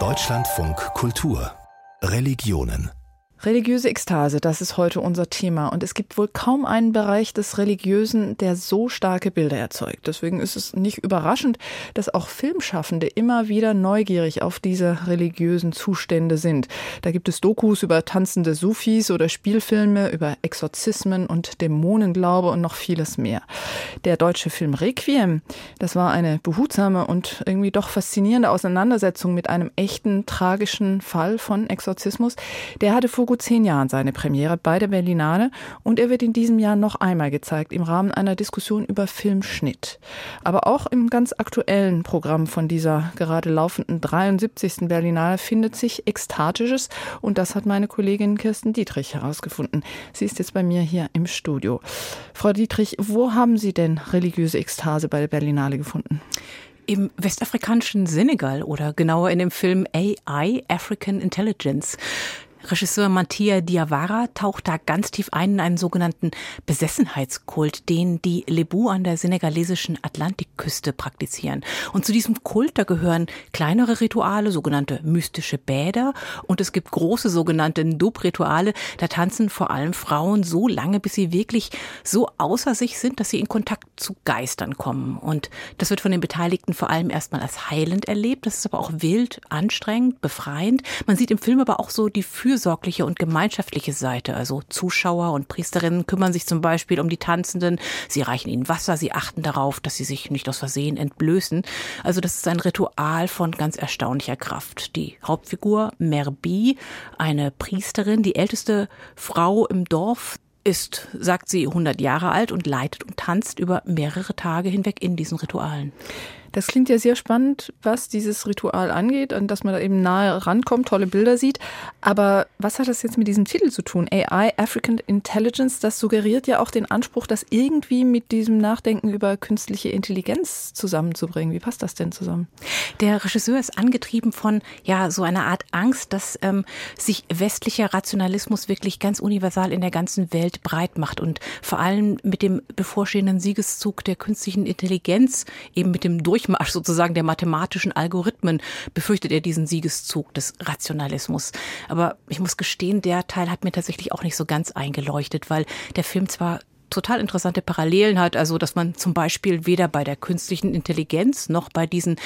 Deutschlandfunk Kultur. Religionen Religiöse Ekstase, das ist heute unser Thema. Und es gibt wohl kaum einen Bereich des Religiösen, der so starke Bilder erzeugt. Deswegen ist es nicht überraschend, dass auch Filmschaffende immer wieder neugierig auf diese religiösen Zustände sind. Da gibt es Dokus über tanzende Sufis oder Spielfilme über Exorzismen und Dämonenglaube und noch vieles mehr. Der deutsche Film Requiem, das war eine behutsame und irgendwie doch faszinierende Auseinandersetzung mit einem echten, tragischen Fall von Exorzismus. Der hatte vor gut zehn Jahren seine Premiere bei der Berlinale und er wird in diesem Jahr noch einmal gezeigt im Rahmen einer Diskussion über Filmschnitt. Aber auch im ganz aktuellen Programm von dieser gerade laufenden 73. Berlinale findet sich Ekstatisches und das hat meine Kollegin Kirsten Dietrich herausgefunden. Sie ist jetzt bei mir hier im Studio. Frau Dietrich, wo haben Sie denn religiöse Ekstase bei der Berlinale gefunden? Im westafrikanischen Senegal oder genauer in dem Film AI, African Intelligence. Regisseur Mattia Diawara taucht da ganz tief ein in einen sogenannten Besessenheitskult, den die Lebu an der senegalesischen Atlantikküste praktizieren. Und zu diesem Kult, da gehören kleinere Rituale, sogenannte mystische Bäder, und es gibt große sogenannte Dub-Rituale. Da tanzen vor allem Frauen so lange, bis sie wirklich so außer sich sind, dass sie in Kontakt zu Geistern kommen. Und das wird von den Beteiligten vor allem erstmal als heilend erlebt. Das ist aber auch wild, anstrengend, befreiend. Man sieht im Film aber auch so die Für fürsorgliche und gemeinschaftliche Seite. Also Zuschauer und Priesterinnen kümmern sich zum Beispiel um die Tanzenden. Sie reichen ihnen Wasser, sie achten darauf, dass sie sich nicht aus Versehen entblößen. Also das ist ein Ritual von ganz erstaunlicher Kraft. Die Hauptfigur Merbi, eine Priesterin, die älteste Frau im Dorf, ist, sagt sie, 100 Jahre alt und leitet und tanzt über mehrere Tage hinweg in diesen Ritualen. Das klingt ja sehr spannend, was dieses Ritual angeht, an das man da eben nahe rankommt, tolle Bilder sieht. Aber was hat das jetzt mit diesem Titel zu tun? AI, African Intelligence, das suggeriert ja auch den Anspruch, das irgendwie mit diesem Nachdenken über künstliche Intelligenz zusammenzubringen. Wie passt das denn zusammen? Der Regisseur ist angetrieben von ja so einer Art Angst, dass ähm, sich westlicher Rationalismus wirklich ganz universal in der ganzen Welt breit macht und vor allem mit dem bevorstehenden Siegeszug der künstlichen Intelligenz, eben mit dem Durch Durchmarsch sozusagen der mathematischen Algorithmen befürchtet er diesen Siegeszug des Rationalismus. Aber ich muss gestehen, der Teil hat mir tatsächlich auch nicht so ganz eingeleuchtet, weil der Film zwar total interessante Parallelen hat, also dass man zum Beispiel weder bei der künstlichen Intelligenz noch bei diesen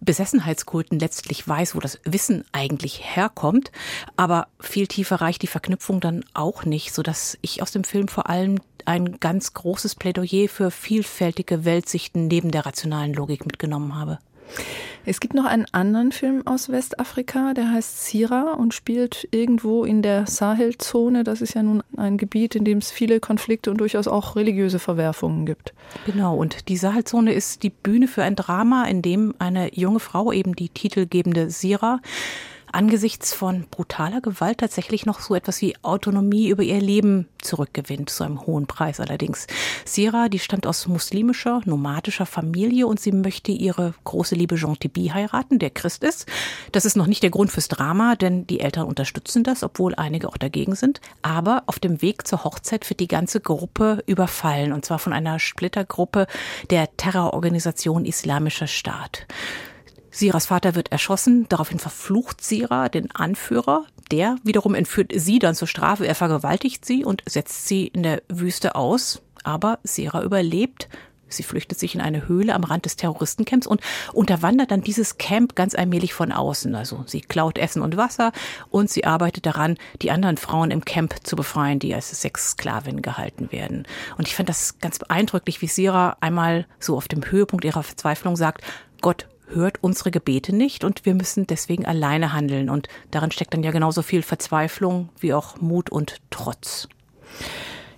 Besessenheitskulten letztlich weiß, wo das Wissen eigentlich herkommt, aber viel tiefer reicht die Verknüpfung dann auch nicht, so dass ich aus dem Film vor allem ein ganz großes Plädoyer für vielfältige Weltsichten neben der rationalen Logik mitgenommen habe. Es gibt noch einen anderen Film aus Westafrika, der heißt Sira und spielt irgendwo in der Sahelzone. Das ist ja nun ein Gebiet, in dem es viele Konflikte und durchaus auch religiöse Verwerfungen gibt. Genau, und die Sahelzone ist die Bühne für ein Drama, in dem eine junge Frau, eben die titelgebende Sira, angesichts von brutaler Gewalt tatsächlich noch so etwas wie Autonomie über ihr Leben zurückgewinnt, zu einem hohen Preis allerdings. Sira, die stammt aus muslimischer, nomadischer Familie und sie möchte ihre große Liebe Jean Tibi heiraten, der Christ ist. Das ist noch nicht der Grund fürs Drama, denn die Eltern unterstützen das, obwohl einige auch dagegen sind. Aber auf dem Weg zur Hochzeit wird die ganze Gruppe überfallen und zwar von einer Splittergruppe der Terrororganisation Islamischer Staat. Siras Vater wird erschossen, daraufhin verflucht Sira den Anführer. Der wiederum entführt sie dann zur Strafe. Er vergewaltigt sie und setzt sie in der Wüste aus. Aber Sira überlebt. Sie flüchtet sich in eine Höhle am Rand des Terroristencamps und unterwandert dann dieses Camp ganz allmählich von außen. Also sie klaut Essen und Wasser und sie arbeitet daran, die anderen Frauen im Camp zu befreien, die als Sexsklavinnen gehalten werden. Und ich fand das ganz beeindrucklich, wie Sira einmal so auf dem Höhepunkt ihrer Verzweiflung sagt, Gott, hört unsere Gebete nicht und wir müssen deswegen alleine handeln. Und darin steckt dann ja genauso viel Verzweiflung wie auch Mut und Trotz.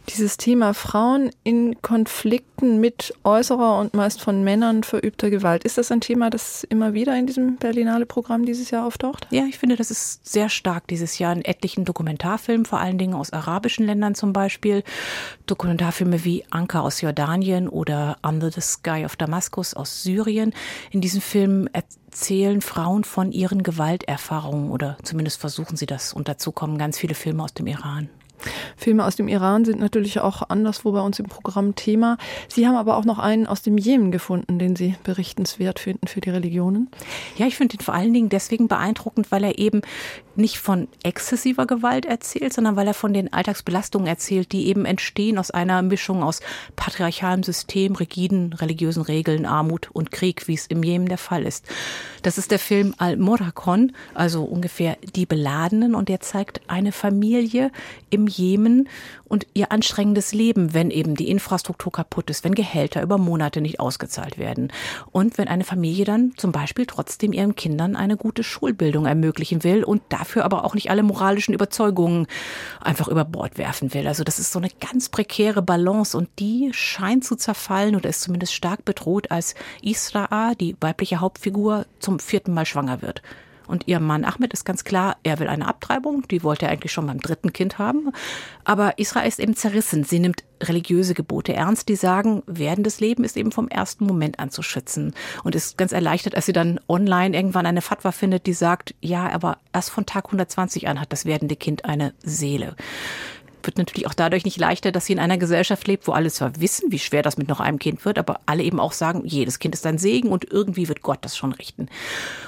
Dieses Thema Frauen in Konflikten mit äußerer und meist von Männern verübter Gewalt, ist das ein Thema, das immer wieder in diesem Berlinale Programm dieses Jahr auftaucht? Ja, ich finde, das ist sehr stark dieses Jahr in etlichen Dokumentarfilmen, vor allen Dingen aus arabischen Ländern zum Beispiel. Dokumentarfilme wie Anka aus Jordanien oder Under the Sky of Damaskus aus Syrien. In diesen Filmen erzählen Frauen von ihren Gewalterfahrungen oder zumindest versuchen sie das. Und dazu kommen ganz viele Filme aus dem Iran. Filme aus dem Iran sind natürlich auch anderswo bei uns im Programm Thema. Sie haben aber auch noch einen aus dem Jemen gefunden, den Sie berichtenswert finden für die Religionen. Ja, ich finde ihn vor allen Dingen deswegen beeindruckend, weil er eben nicht von exzessiver Gewalt erzählt, sondern weil er von den Alltagsbelastungen erzählt, die eben entstehen aus einer Mischung aus patriarchalem System, rigiden religiösen Regeln, Armut und Krieg, wie es im Jemen der Fall ist. Das ist der Film Al-Morakon, also ungefähr die Beladenen, und der zeigt eine Familie im Jemen und ihr anstrengendes Leben, wenn eben die Infrastruktur kaputt ist, wenn Gehälter über Monate nicht ausgezahlt werden und wenn eine Familie dann zum Beispiel trotzdem ihren Kindern eine gute Schulbildung ermöglichen will und dafür aber auch nicht alle moralischen Überzeugungen einfach über Bord werfen will. Also das ist so eine ganz prekäre Balance und die scheint zu zerfallen oder ist zumindest stark bedroht, als Israa, die weibliche Hauptfigur, zum vierten Mal schwanger wird. Und ihr Mann Ahmed ist ganz klar, er will eine Abtreibung. Die wollte er eigentlich schon beim dritten Kind haben. Aber Israel ist eben zerrissen. Sie nimmt religiöse Gebote ernst, die sagen, werdendes Leben ist eben vom ersten Moment an zu schützen. Und ist ganz erleichtert, als sie dann online irgendwann eine Fatwa findet, die sagt, ja, aber erst von Tag 120 an hat das werdende Kind eine Seele wird natürlich auch dadurch nicht leichter, dass sie in einer Gesellschaft lebt, wo alle zwar wissen, wie schwer das mit noch einem Kind wird, aber alle eben auch sagen, jedes Kind ist ein Segen und irgendwie wird Gott das schon richten.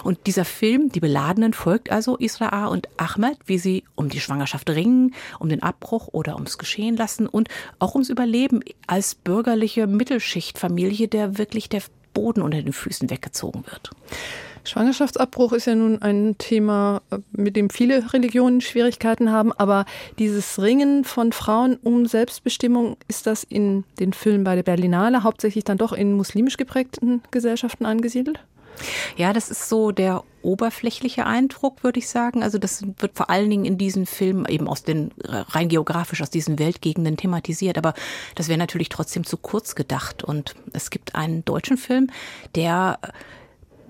Und dieser Film, Die Beladenen, folgt also Israa und Ahmed, wie sie um die Schwangerschaft ringen, um den Abbruch oder ums Geschehen lassen und auch ums Überleben als bürgerliche Mittelschichtfamilie, der wirklich der Boden unter den Füßen weggezogen wird. Schwangerschaftsabbruch ist ja nun ein Thema, äh, mit dem viele Religionen Schwierigkeiten haben, aber dieses Ringen von Frauen um Selbstbestimmung, ist das in den Filmen bei der Berlinale hauptsächlich dann doch in muslimisch geprägten Gesellschaften angesiedelt? Ja, das ist so der oberflächliche Eindruck, würde ich sagen. Also das wird vor allen Dingen in diesen Filmen eben aus den rein geografisch aus diesen Weltgegenden thematisiert. Aber das wäre natürlich trotzdem zu kurz gedacht. Und es gibt einen deutschen Film, der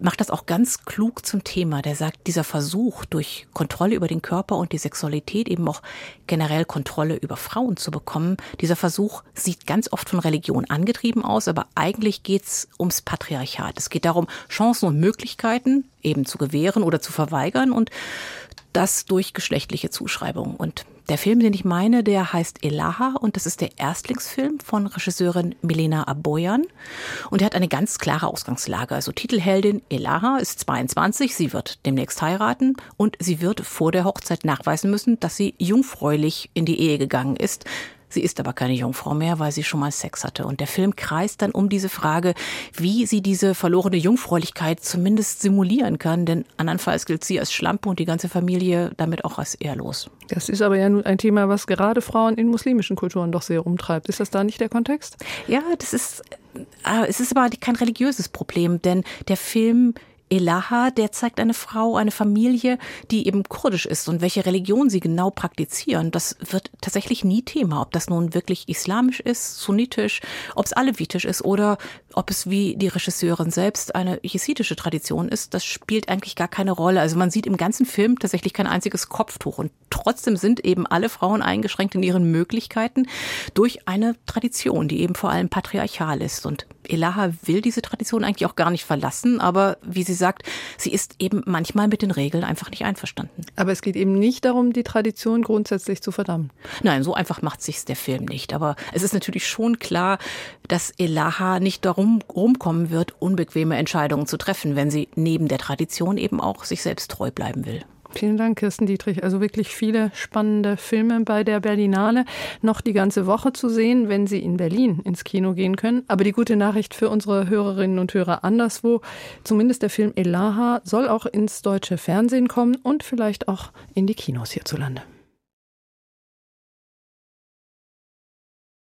macht das auch ganz klug zum Thema. Der sagt, dieser Versuch, durch Kontrolle über den Körper und die Sexualität eben auch generell Kontrolle über Frauen zu bekommen, dieser Versuch sieht ganz oft von Religion angetrieben aus, aber eigentlich geht's ums Patriarchat. Es geht darum, Chancen und Möglichkeiten eben zu gewähren oder zu verweigern und das durch geschlechtliche Zuschreibung. Und der Film, den ich meine, der heißt Elaha und das ist der Erstlingsfilm von Regisseurin Milena Aboyan. Und er hat eine ganz klare Ausgangslage. Also Titelheldin Elaha ist 22, sie wird demnächst heiraten und sie wird vor der Hochzeit nachweisen müssen, dass sie jungfräulich in die Ehe gegangen ist. Sie ist aber keine Jungfrau mehr, weil sie schon mal Sex hatte. Und der Film kreist dann um diese Frage, wie sie diese verlorene Jungfräulichkeit zumindest simulieren kann. Denn andernfalls gilt sie als Schlampe und die ganze Familie damit auch als ehrlos. Das ist aber ja nun ein Thema, was gerade Frauen in muslimischen Kulturen doch sehr umtreibt. Ist das da nicht der Kontext? Ja, das ist, äh, es ist aber kein religiöses Problem, denn der Film Elaha, der zeigt eine Frau, eine Familie, die eben kurdisch ist und welche Religion sie genau praktizieren. Das wird tatsächlich nie Thema, ob das nun wirklich islamisch ist, sunnitisch, ob es alevitisch ist oder ob es wie die Regisseurin selbst eine jesidische Tradition ist. Das spielt eigentlich gar keine Rolle. Also man sieht im ganzen Film tatsächlich kein einziges Kopftuch und trotzdem sind eben alle Frauen eingeschränkt in ihren Möglichkeiten durch eine Tradition, die eben vor allem patriarchal ist und Elaha will diese Tradition eigentlich auch gar nicht verlassen, aber wie sie sagt, sie ist eben manchmal mit den Regeln einfach nicht einverstanden. Aber es geht eben nicht darum, die Tradition grundsätzlich zu verdammen. Nein, so einfach macht sich's der Film nicht. Aber es ist natürlich schon klar, dass Elaha nicht darum rumkommen wird, unbequeme Entscheidungen zu treffen, wenn sie neben der Tradition eben auch sich selbst treu bleiben will. Vielen Dank, Kirsten Dietrich. Also wirklich viele spannende Filme bei der Berlinale. Noch die ganze Woche zu sehen, wenn Sie in Berlin ins Kino gehen können. Aber die gute Nachricht für unsere Hörerinnen und Hörer anderswo. Zumindest der Film Elaha soll auch ins deutsche Fernsehen kommen und vielleicht auch in die Kinos hierzulande.